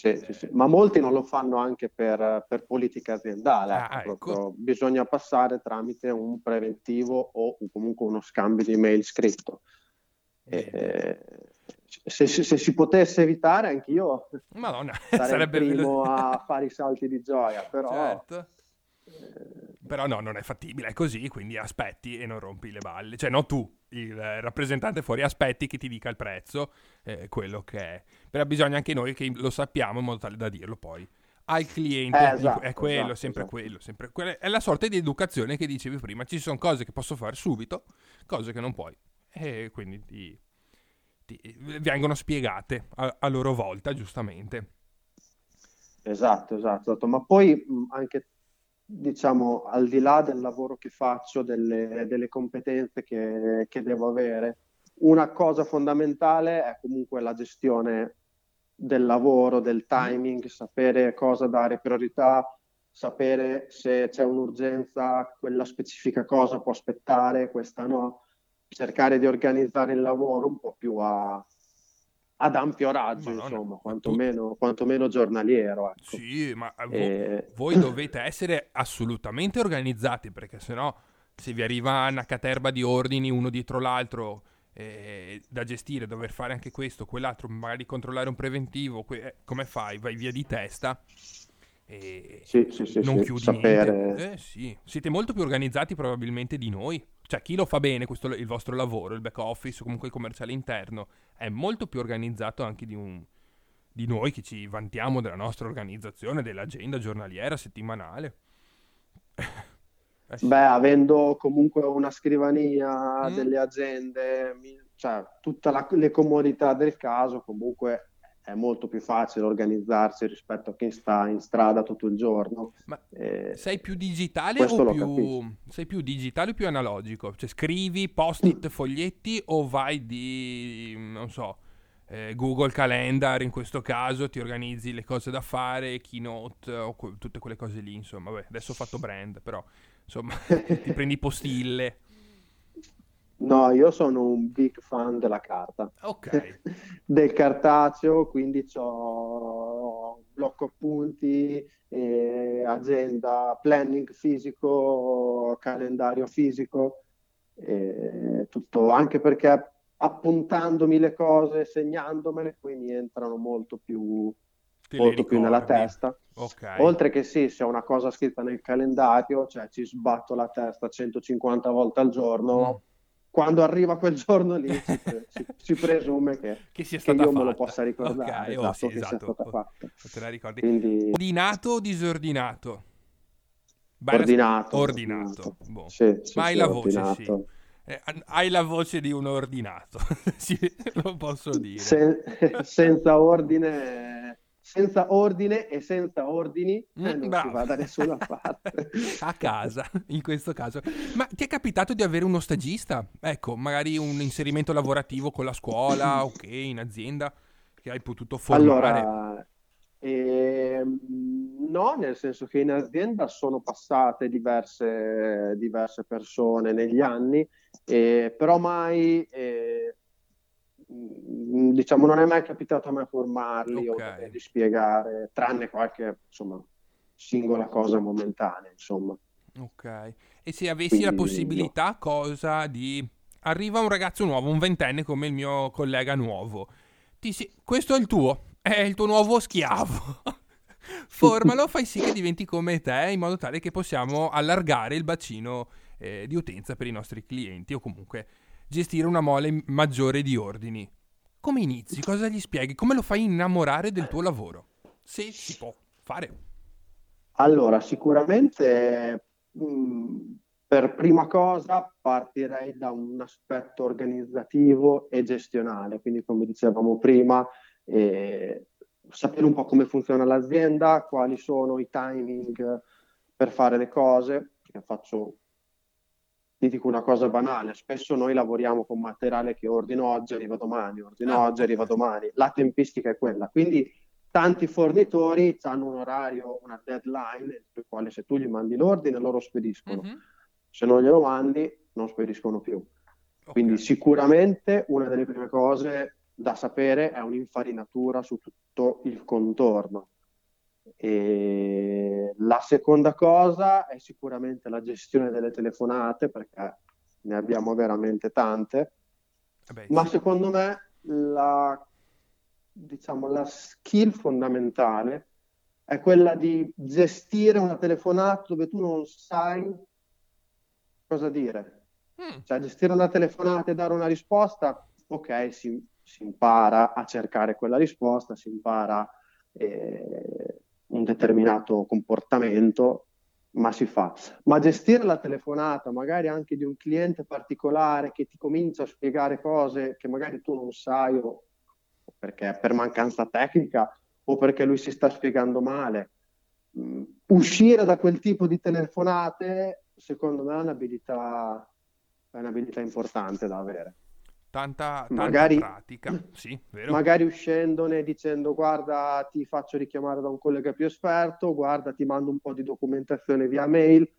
Sì, sì, sì. Ma molti non lo fanno anche per, per politica aziendale. Ah, ecco. ecco. Bisogna passare tramite un preventivo o comunque uno scambio di mail scritto. Eh, se, se, se, si potesse evitare, anch'io Madonna, [LAUGHS] sarebbe il primo a fare i salti di gioia, però... Certo. Eh... Però no, non è fattibile, è così, quindi aspetti e non rompi le balle. Cioè, no tu, il rappresentante fuori, aspetti che ti dica il prezzo, eh, quello che è. Però bisogna anche noi che lo sappiamo in modo tale da dirlo poi al cliente. Eh, esatto, è quello, esatto, sempre esatto. quello, sempre quello. È la sorta di educazione che dicevi prima. Ci sono cose che posso fare subito, cose che non puoi. E quindi ti vengono spiegate a, a loro volta, giustamente. Esatto, esatto, esatto. ma poi anche diciamo al di là del lavoro che faccio, delle, delle competenze che, che, devo avere, una cosa fondamentale è comunque la gestione del lavoro, del timing, sapere cosa dare priorità, sapere se c'è un'urgenza, quella specifica cosa può aspettare, questa no. Cercare di organizzare il lavoro un po' più a, ad ampio raggio, ma insomma, quantomeno, quantomeno giornaliero. Ecco. Sì, ma e... voi dovete essere assolutamente organizzati, perché sennò se vi arriva una caterba di ordini uno dietro l'altro eh, da gestire, dover fare anche questo, quell'altro, magari controllare un preventivo, que- eh, come fai? Vai via di testa e sì, sì, sì, non chiudi sapere... niente. Eh, sì. Siete molto più organizzati probabilmente di noi cioè chi lo fa bene, questo, il vostro lavoro, il back office o comunque il commerciale interno, è molto più organizzato anche di, un, di noi che ci vantiamo della nostra organizzazione, dell'agenda giornaliera, settimanale. eh. Beh, avendo comunque una scrivania, mm. delle agende, cioè tutte le comodità del caso, comunque è molto più facile organizzarsi rispetto a chi sta in strada tutto il giorno. Ma eh, sei più digitale o più, sei più digitale o più analogico? Cioè scrivi post-it, [CLEARS THROAT] foglietti o vai di, non so, eh, Google Calendar in questo caso, ti organizzi le cose da fare, Keynote o que- tutte quelle cose lì, insomma. Vabbè, adesso ho fatto brand, però insomma [LAUGHS] ti prendi postille. No, io sono un big fan della carta. Ok. [LAUGHS] Del cartaceo, quindi ho blocco appunti, eh, agenda, planning fisico, calendario fisico, eh, tutto, anche perché appuntandomi le cose, segnandomele, poi mi entrano molto più, molto più nella testa. Okay. Oltre che sì, se ho una cosa scritta nel calendario, cioè ci sbatto la testa 150 volte al giorno. Quando arriva quel giorno lì [LAUGHS] si, si, si presume che, che, sia stata che io fatta. me lo possa ricordare. Okay, oh, esatto, sì, che esatto. sia stata fatta. Te la ricordi. Quindi... Ordinato o disordinato? Vai ordinato. Ordinato. Boh. Sì, sì, Ma hai la voce, ordinato. sì. Eh, hai la voce di un ordinato, [LAUGHS] sì, lo posso dire. Se, senza ordine senza ordine e senza ordini mm, eh, non bravo. si va da nessuna [LAUGHS] parte. a casa, in questo caso. Ma ti è capitato di avere uno stagista? Ecco, magari un inserimento lavorativo con la scuola, [CLEARS THROAT] ok, in azienda, che hai potuto formare? Allora, ehm, no, nel senso che in azienda sono passate diverse, diverse persone negli anni, eh, però mai... Eh, diciamo non è mai capitato a me formarli okay. o di spiegare, tranne qualche insomma, singola cosa momentanea, insomma. Ok. E se avessi Quindi, la possibilità, no. cosa di... Arriva un ragazzo nuovo, un ventenne come il mio collega nuovo. Si... Questo è il tuo, è il tuo nuovo schiavo. [LAUGHS] formalo, fai sì che diventi come te, in modo tale che possiamo allargare il bacino eh, di utenza per i nostri clienti o comunque gestire una mole maggiore di ordini. Come inizi? Cosa gli spieghi? Come lo fai innamorare del tuo lavoro? Se si può fare. Allora, sicuramente mh, mm, per prima cosa partirei da un aspetto organizzativo e gestionale, quindi come dicevamo prima, eh, sapere un po' come funziona l'azienda, quali sono i timing per fare le cose. Faccio, ti dico una cosa banale, spesso noi lavoriamo con materiale che ordino oggi, arriva domani, ordino ah. oggi, arriva domani. La tempistica è quella, quindi tanti fornitori hanno un orario, una deadline, per quale se tu gli mandi l'ordine loro spediscono. Mm-hmm se non glielo mandi non spediscono più. Okay. Quindi sicuramente una delle prime cose da sapere è un'infarinatura su tutto il contorno. E la seconda cosa è sicuramente la gestione delle telefonate, perché ne abbiamo veramente tante. Vabbè, Ma sì. secondo me la, diciamo, la skill fondamentale è quella di gestire una telefonata dove tu non sai cosa dire. Mm. Cioè, gestire una telefonata e dare una risposta, ok, si, si impara a cercare quella risposta, si impara eh, un determinato comportamento, ma si fa. Ma gestire la telefonata, magari anche di un cliente particolare che ti comincia a spiegare cose che magari tu non sai, o perché per mancanza tecnica, o perché lui si sta spiegando male, mm, uscire da quel tipo di telefonate secondo me è un'abilità, è un'abilità importante da avere. Tanta, tanta magari, pratica, [CLEARS THROAT] sì? Magari uscendone dicendo guarda ti faccio richiamare da un collega più esperto, guarda ti mando un po' di documentazione via mail,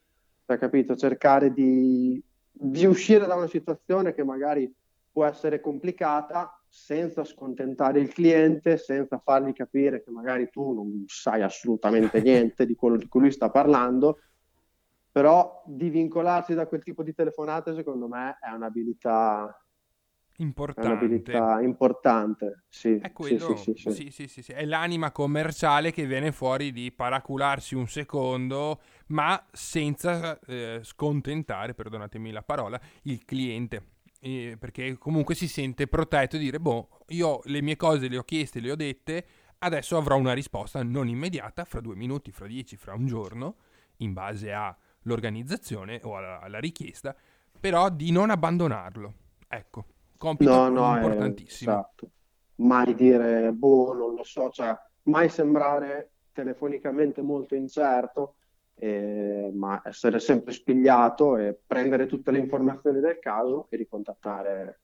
hai capito? Cercare di, di uscire da una situazione che magari può essere complicata senza scontentare il cliente, senza fargli capire che magari tu non sai assolutamente [LAUGHS] niente di quello di cui lui sta parlando però di vincolarsi da quel tipo di telefonate secondo me è un'abilità importante. È un'abilità importante, sì. È quello, sì, sì, sì, È l'anima commerciale che viene fuori di paracularsi un secondo, ma senza eh, scontentare, perdonatemi la parola, il cliente. Eh, perché comunque si sente protetto e dire, boh, io le mie cose le ho chieste, le ho dette, adesso avrò una risposta non immediata, fra due minuti, fra dieci, fra un giorno, in base a l'organizzazione o alla, alla richiesta, però di non abbandonarlo. Ecco, compito no, no, importantissimo. esatto. Mai dire, boh, non lo so, cioè mai sembrare telefonicamente molto incerto, eh, ma essere sempre spigliato e prendere tutte le informazioni del caso e ricontattare,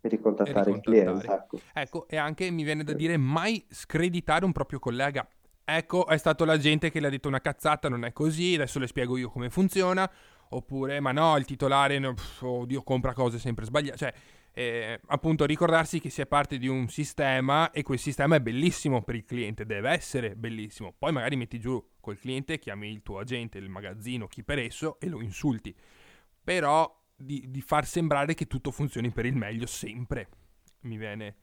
e ricontattare, e ricontattare. il cliente. Ecco. ecco, e anche mi viene da dire mai screditare un proprio collega ecco, è stato la gente che le ha detto una cazzata, non è così, adesso le spiego io come funziona. Oppure, ma no, il titolare, no, pff, oddio, compra cose sempre sbagliate. Cioè, eh, appunto, ricordarsi che si è parte di un sistema e quel sistema è bellissimo per il cliente, deve essere bellissimo. Poi magari metti giù col cliente, chiami il tuo agente, il magazzino, chi per esso e lo insulti. Però di, di far sembrare che tutto funzioni per il meglio sempre. Mi viene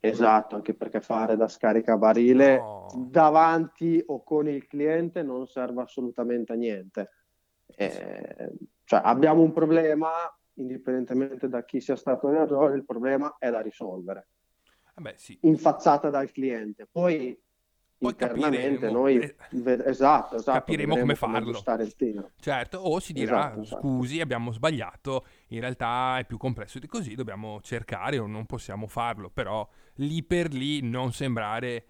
Esatto, anche perché fare da scaricabarile no. davanti o con il cliente non serve assolutamente a niente. Eh, cioè abbiamo un problema, indipendentemente da chi sia stato l'errore, il problema è da risolvere. Vabbè, sì. Infazzata dal cliente. Poi poi internamente noi eh, esatto, esatto, capiremo come farlo. Certo, o si dirà esatto, esatto. scusi, abbiamo sbagliato, in realtà è più complesso di così, dobbiamo cercare o non possiamo farlo, però lì per lì non sembrare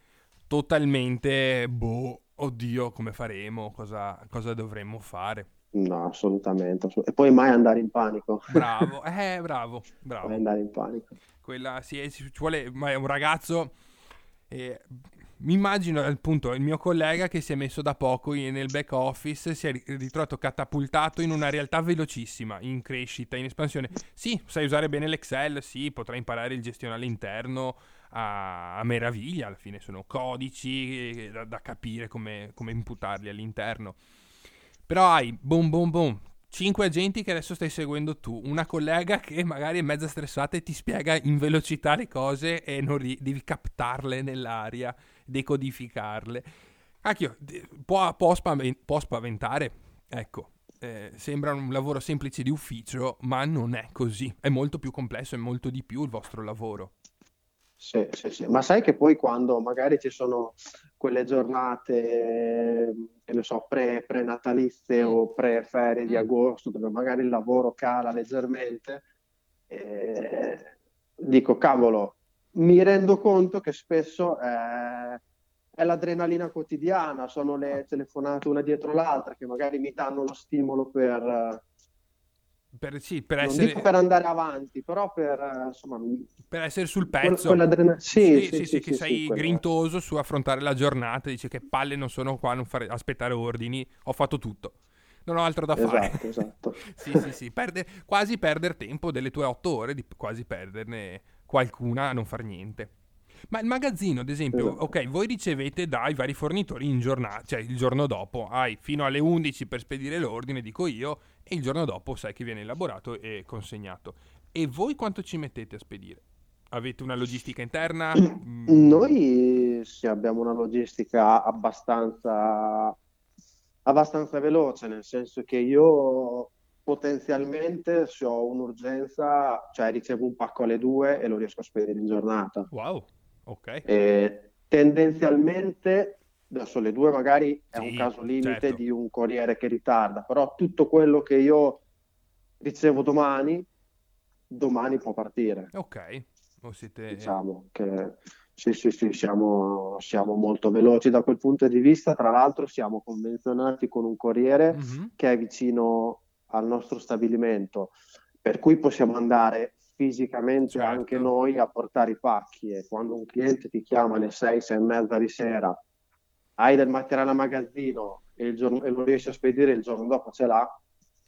totalmente boh, oddio, come faremo, cosa, cosa dovremmo fare. No, assolutamente. E poi mai andare in panico. Bravo, [LAUGHS] eh, bravo, bravo. Mai andare in panico. Quella, sì, ci vuole, ma è un ragazzo eh, mi immagino appunto il mio collega che si è messo da poco nel back office, si è ritrovato catapultato in una realtà velocissima, in crescita, in espansione. Sì, sai usare bene l'Excel, sì, potrai imparare il gestionale interno a, a meraviglia, alla fine sono codici eh, da, da capire come, come imputarli all'interno. Però hai, boom, boom, boom, cinque agenti che adesso stai seguendo tu, una collega che magari è mezza stressata e ti spiega in velocità le cose e non ri- devi captarle nell'aria, decodificarle. Cacchio, può, può, può spaventare, ecco. Eh, sembra un lavoro semplice di ufficio, ma non è così. È molto più complesso, è molto di più il vostro lavoro. Sì, sì, sì. Ma sai che poi quando magari ci sono quelle giornate, che ne so, pre, pre-natalizie mm. o pre-ferie di mm. agosto, dove magari il lavoro cala leggermente, eh, dico, cavolo, mi rendo conto che spesso eh, è l'adrenalina quotidiana, sono le telefonate una dietro l'altra che magari mi danno lo stimolo per... Per, sì, per essere... per andare avanti, però per, insomma, per essere sul pezzo. Quell'adrenalina... Sì, sì, sì, sì, sì, che sei grintoso su affrontare la giornata, dice che palle non sono qua a non fare, aspettare ordini, ho fatto tutto. Non ho altro da fare. Esatto, esatto. [LAUGHS] sì, sì, sì, Perde, quasi perdere tempo delle tue otto ore, di quasi perderne qualcuna a non far niente. Ma il magazzino, ad esempio, esatto. ok, voi ricevete dai vari fornitori in giornata, cioè il giorno dopo, hai fino alle 11 per spedire l'ordine, dico io, e il giorno dopo sai che viene elaborato e consegnato. E voi quanto ci mettete a spedire? Avete una logistica interna? Mm. Noi sì, abbiamo una logistica abbastanza, abbastanza veloce, nel senso che io potenzialmente se ho un'urgenza, cioè ricevo un pacco alle due e lo riesco a spedire in giornata. Wow. Ok. E tendenzialmente, adesso le due magari è sì, un caso limite certo. di un corriere che ritarda, però tutto quello che io ricevo domani, domani può partire. Ok. O siete... Diciamo che sì, sì, sì, siamo, siamo, molto veloci da quel punto di vista. Tra l'altro siamo convenzionati con un corriere mm-hmm. che è vicino al nostro stabilimento, per cui possiamo andare fisicamente certo. anche noi a portare i pacchi e quando un cliente ti chiama alle 6, 6 e mezza di sera, hai del materiale a magazzino e, giorno, e lo riesci a spedire il giorno dopo ce l'ha,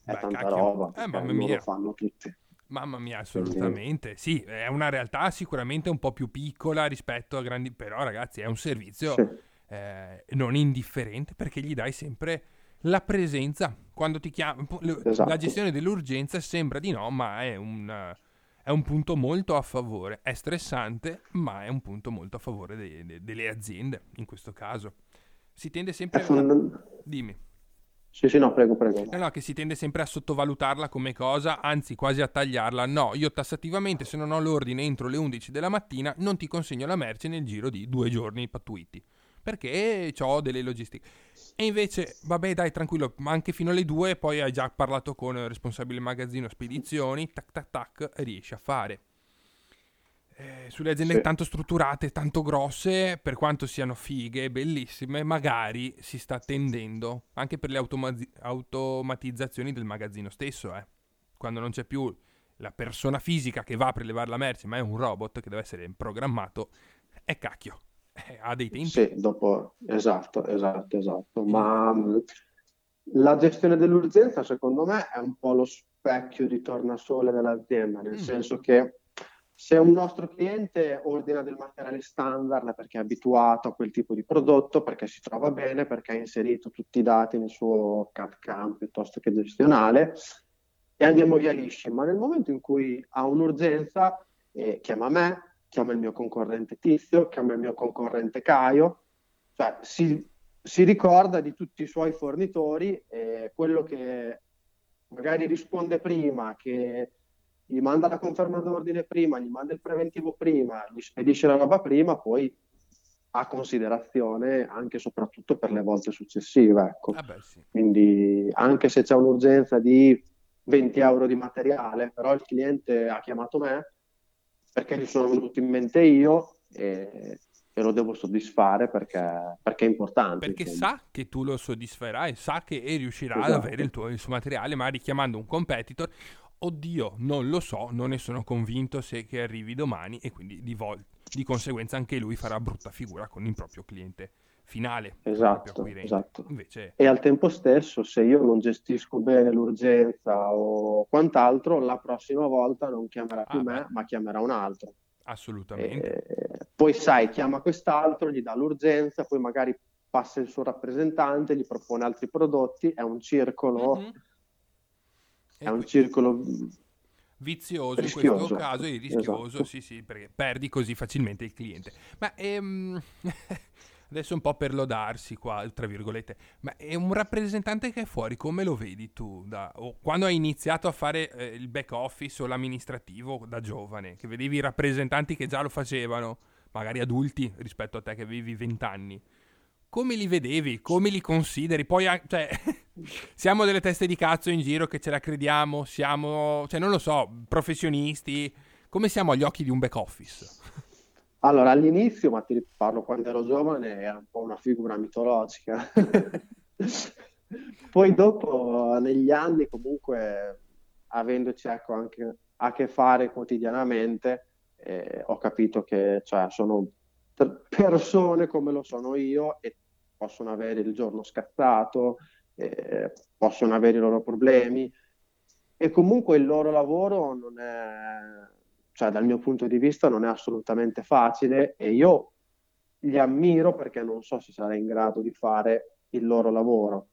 è Beh, tanta cacchio. roba. Eh, mamma mia. Lo fanno tutti. Mamma mia, assolutamente. Sì, è una realtà sicuramente un po' più piccola rispetto a grandi, però ragazzi è un servizio sì. eh, non indifferente perché gli dai sempre la presenza. Quando ti chiama, esatto. la gestione dell'urgenza sembra di no, ma è un è un punto molto a favore. È stressante, ma è un punto molto a favore de- de- delle aziende, in questo caso. Si tende sempre a... Dimmi. Sì, sì, no, prego, prego. No, no, che si tende sempre a sottovalutarla come cosa, anzi quasi a tagliarla. No, io tassativamente, se non ho l'ordine entro le 11 della mattina, non ti consegno la merce nel giro di due giorni pattuiti perché ho delle logistiche. E invece, vabbè, dai, tranquillo, ma anche fino alle 2, poi hai già parlato con il responsabile magazzino spedizioni, tac tac tac, riesci a fare. Eh, sulle aziende sì. tanto strutturate, tanto grosse, per quanto siano fighe, bellissime, magari si sta tendendo anche per le automa- automatizzazioni del magazzino stesso, eh. Quando non c'è più la persona fisica che va a prelevare la merce, ma è un robot che deve essere programmato, è cacchio [LAUGHS] ha dei tempi. Sì, dopo, esatto, esatto, esatto. Ma la gestione dell'urgenza, secondo me, è un po' lo specchio di tornasole dell'azienda, nel mm. senso che se un nostro cliente ordina del materiale standard perché è abituato a quel tipo di prodotto, perché si trova bene, perché ha inserito tutti i dati nel suo CAD-CAM piuttosto che gestionale, e andiamo via lisci, ma nel momento in cui ha un'urgenza, eh, chiama me, chiama il mio concorrente Tizio, chiama il mio concorrente Caio, cioè si, si ricorda di tutti i suoi fornitori e quello che magari risponde prima, che gli manda la conferma d'ordine prima, gli manda il preventivo prima, gli spedisce la roba prima, poi ha considerazione anche e soprattutto per le volte successive. Ecco. Ah beh, sì. Quindi anche se c'è un'urgenza di 20 euro di materiale, però il cliente ha chiamato me, perché gli sono venuto in mente io e, e lo devo soddisfare perché, perché è importante. Perché insomma. sa che tu lo soddisferai, sa che riuscirà esatto. ad avere il tuo, il suo materiale, ma richiamando un competitor. Oddio, non lo so, non ne sono convinto se che arrivi domani e quindi di, vol- di conseguenza anche lui farà brutta figura con il proprio cliente finale. Esatto, esatto. Invece... E al tempo stesso, se io non gestisco bene l'urgenza o quant'altro, la prossima volta non chiamerà più ah, me, beh. ma chiamerà un altro. Assolutamente. E poi sai, chiama quest'altro, gli dà l'urgenza, poi magari passa il suo rappresentante, gli propone altri prodotti, è un circolo... Mm-hmm. È un circolo vizioso rischioso. in questo caso e rischioso, esatto. sì sì, perché perdi così facilmente il cliente. Ma ehm, [LAUGHS] adesso un po' per lodarsi qua, tra virgolette, ma è un rappresentante che è fuori, come lo vedi tu? Da, quando hai iniziato a fare eh, il back office o l'amministrativo da giovane, che vedevi i rappresentanti che già lo facevano, magari adulti rispetto a te che avevi 20 anni, come li vedevi? Come li consideri? Poi, cioè, [LAUGHS] siamo delle teste di cazzo in giro che ce la crediamo, siamo, cioè, non lo so, professionisti, come siamo agli occhi di un back office? Allora, all'inizio, ma ti parlo quando ero giovane, era un po' una figura mitologica. [LAUGHS] Poi dopo, negli anni, comunque, avendoci ecco, anche a che fare quotidianamente, eh, ho capito che cioè, sono persone come lo sono io e possono avere il giorno scazzato, eh, possono avere i loro problemi e comunque il loro lavoro non è cioè dal mio punto di vista non è assolutamente facile e io li ammiro perché non so se sarei in grado di fare il loro lavoro.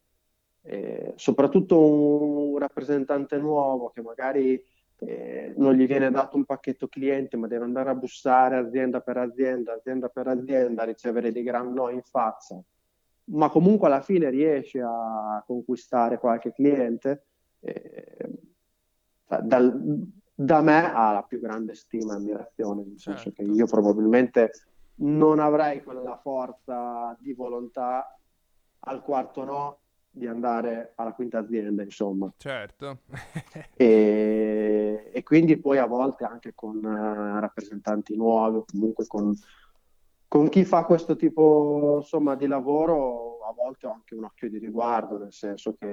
Eh, soprattutto un rappresentante nuovo che magari eh, non gli viene dato un pacchetto cliente ma deve andare a bussare azienda per azienda, azienda per azienda, ricevere dei gran no in faccia, ma comunque alla fine riesce a conquistare qualche cliente. Eh, cioè, dal, da me ha la più grande stima e ammirazione, nel certo. senso che io probabilmente non avrei quella forza di volontà al quarto no di andare alla quinta azienda, insomma. Certo. [LAUGHS] e, e, quindi poi a volte anche con uh, rappresentanti nuovi, o comunque con, con, chi fa questo tipo insomma, di lavoro, a volte ho anche un occhio di riguardo, nel senso che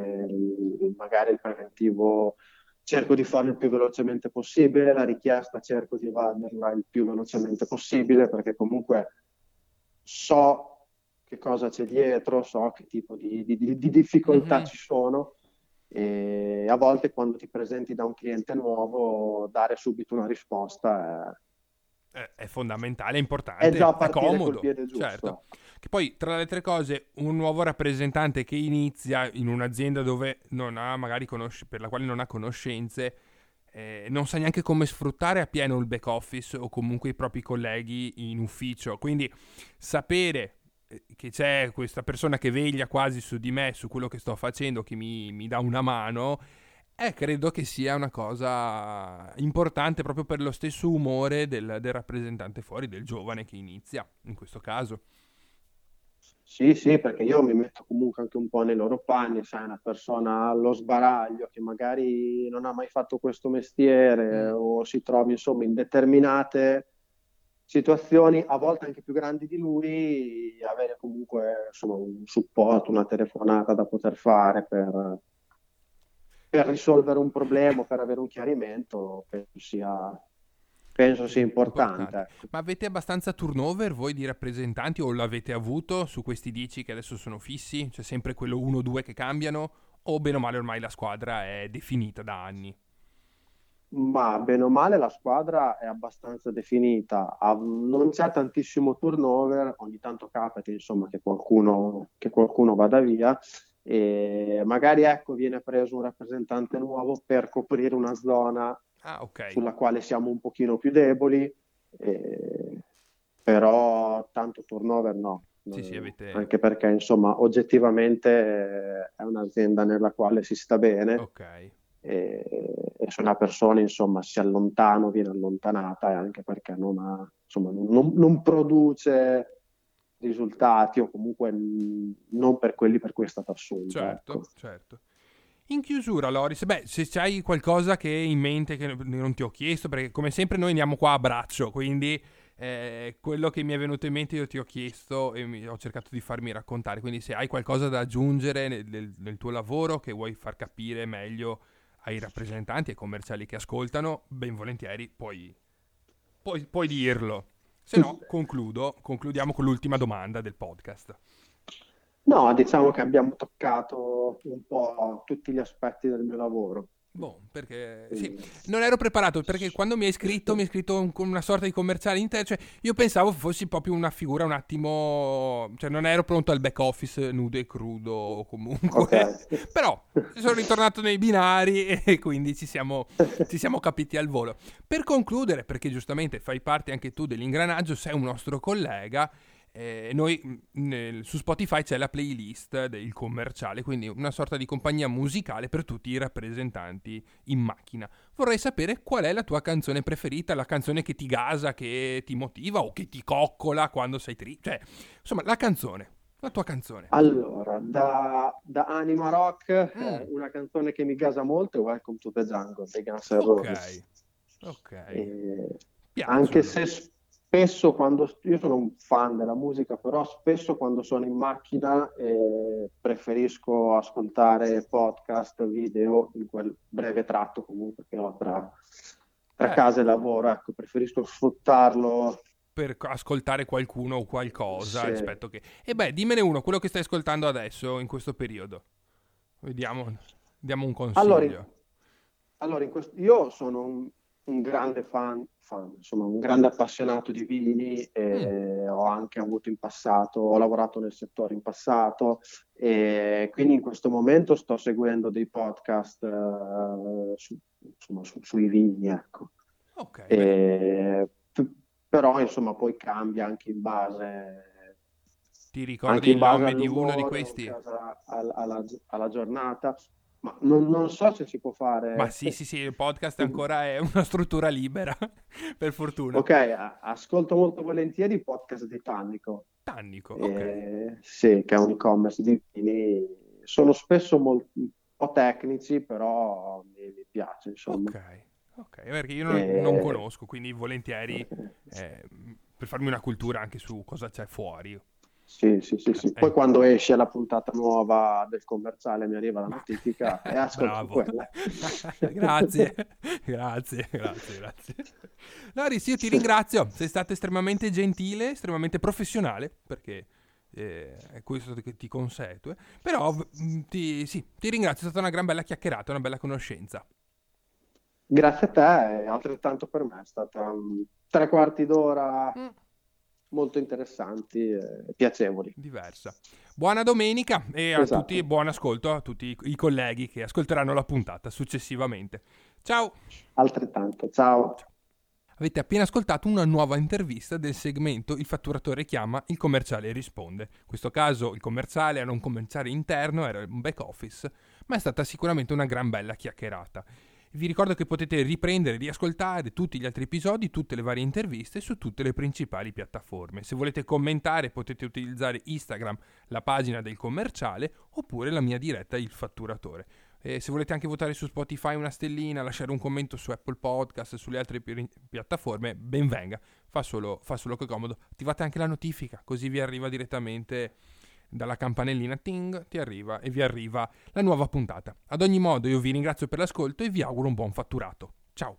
magari il preventivo cerco di farlo il più velocemente possibile, la richiesta cerco di evaderla il più velocemente possibile perché comunque so che cosa c'è dietro, so che tipo di, di, di difficoltà mm-hmm. ci sono e a volte quando ti presenti da un cliente nuovo dare subito una risposta è, è fondamentale, è importante, è, già è comodo. Certo. Che poi, tra le altre cose, un nuovo rappresentante che inizia in un'azienda dove non ha magari conosc- per la quale non ha conoscenze, eh, non sa neanche come sfruttare appieno il back office o comunque i propri colleghi in ufficio. Quindi sapere eh, che c'è questa persona che veglia quasi su di me, su quello che sto facendo, che mi, mi dà una mano, eh, credo che sia una cosa importante proprio per lo stesso umore del, del rappresentante fuori, del giovane che inizia, in questo caso. Sì, sì, perché io mi metto comunque anche un po' nei loro panni, sai, una persona allo sbaraglio che magari non ha mai fatto questo mestiere mm. o si trovi insomma in determinate situazioni, a volte anche più grandi di lui, avere comunque insomma, un supporto, una telefonata da poter fare per, per risolvere un problema, per avere un chiarimento, penso sia, penso sia importante. importante. Ma avete abbastanza turnover voi di rappresentanti o l'avete avuto su questi dici che adesso sono fissi? C'è sempre quello 1-2 che cambiano o bene o male ormai la squadra è definita da anni? Ma bene o male la squadra è abbastanza definita, non c'è tantissimo turnover, ogni tanto capita insomma che qualcuno, che qualcuno vada via e magari ecco viene preso un rappresentante nuovo per coprire una zona ah, okay. sulla quale siamo un pochino più deboli, eh, però tanto turnover no. Sì, sì, avete... Anche perché insomma oggettivamente eh, è un'azienda nella quale si sta bene okay. e, e, se una persona insomma si allontana viene allontanata è anche perché non, ha, insomma, non, non produce risultati o comunque non per quelli per cui è stata assunta. Certo, ecco. certo. In chiusura, Loris, beh, se c'hai qualcosa che in mente che non ti ho chiesto, perché come sempre noi andiamo qua a braccio, quindi eh, quello che mi è venuto in mente io ti ho chiesto e ho cercato di farmi raccontare, quindi se hai qualcosa da aggiungere nel, nel, nel tuo lavoro che vuoi far capire meglio ai rappresentanti e ai commerciali che ascoltano, ben volentieri puoi, puoi, puoi dirlo. Se no, concludo, concludiamo con l'ultima domanda del podcast. No, diciamo che abbiamo toccato un po' tutti gli aspetti del mio lavoro. Boh, perché sì, non ero preparato perché quando mi hai scritto mi hai scritto con una sorta di commerciale in te, cioè io pensavo fossi proprio una figura un attimo, cioè non ero pronto al back office nudo e crudo comunque, okay. [LAUGHS] però sono ritornato nei binari [LAUGHS] e quindi ci siamo, ci siamo capiti al volo. Per concludere, perché giustamente fai parte anche tu dell'ingranaggio, sei un nostro collega, Eh, noi mm, nel, su Spotify c'è la playlist del commerciale, quindi una sorta di compagnia musicale per tutti i rappresentanti in macchina. Vorrei sapere qual è la tua canzone preferita, la canzone che ti gasa, che ti motiva o che ti coccola quando sei triste. Cioè, insomma, la canzone. La tua canzone. Allora, da, da Anima Rock, mm. eh, una canzone che mi gasa molto è Welcome to the Jungle dei Guns N' Roses. Ok, ok. Eh, anche se spesso quando io sono un fan della musica, però spesso quando sono in macchina eh, preferisco ascoltare podcast, video in quel breve tratto comunque che ho tra, tra eh. casa e lavoro. Ecco, preferisco sfruttarlo per ascoltare qualcuno o qualcosa sì. rispetto che... E beh, dimmene uno, quello che stai ascoltando adesso, in questo periodo. Vediamo, diamo un consiglio. Allora, allora questo, io sono un, un grande fan, fan, insomma, un grande appassionato di vini, e mm. ho anche avuto in passato, ho lavorato nel settore in passato, e quindi in questo momento sto seguendo dei podcast uh, su, insomma, su, sui vini, ecco. Ok. E, però insomma poi cambia anche in base ti ricordi il nome di uno di questi? Alla, alla, alla giornata ma non, non, so se si può fare ma sì sì sì il podcast ancora è una struttura libera [LAUGHS] per fortuna. Ok ascolto molto volentieri il podcast di Tannico. Tannico eh, sì che è un e-commerce di vini. Sono spesso molto, un po' tecnici però mi, mi piace insomma. Ok Ok, perché io non, eh... non conosco, quindi volentieri [LAUGHS] eh, per farmi una cultura anche su cosa c'è fuori. Sì, sì, sì, sì. Poi eh. quando esce la puntata nuova del commerciale mi arriva la notifica [LAUGHS] e ascolto quella. [LAUGHS] grazie, grazie, grazie, grazie. Loris, io ti ringrazio, sei stato estremamente gentile, estremamente professionale, perché eh, è questo che ti consueto. Però mm, ti, sì, ti ringrazio, è stata una gran bella chiacchierata, una bella conoscenza. Grazie a te, altrettanto per me, è stata um, tre quarti d'ora mm. Molto interessanti e piacevoli. Diversa. Buona domenica e esatto. a tutti buon ascolto a tutti i colleghi che ascolteranno la puntata successivamente. Ciao! Altrettanto, ciao. ciao. Avete appena ascoltato una nuova intervista del segmento Il fatturatore chiama, il commerciale risponde. In questo caso il commerciale era un commerciale interno, era un back office, ma è stata sicuramente una gran bella chiacchierata. Vi ricordo che potete riprendere e riascoltare tutti gli altri episodi, tutte le varie interviste su tutte le principali piattaforme. Se volete commentare potete utilizzare Instagram, la pagina del commerciale, oppure la mia diretta Il Fatturatore. E se volete anche votare su Spotify una stellina, lasciare un commento su Apple Podcast e sulle altre pi- piattaforme, ben venga, fa solo, fa solo che comodo. Attivate anche la notifica, così vi arriva direttamente dalla campanellina ting ti arriva e vi arriva la nuova puntata. Ad ogni modo io vi ringrazio per l'ascolto e vi auguro un buon fatturato. Ciao!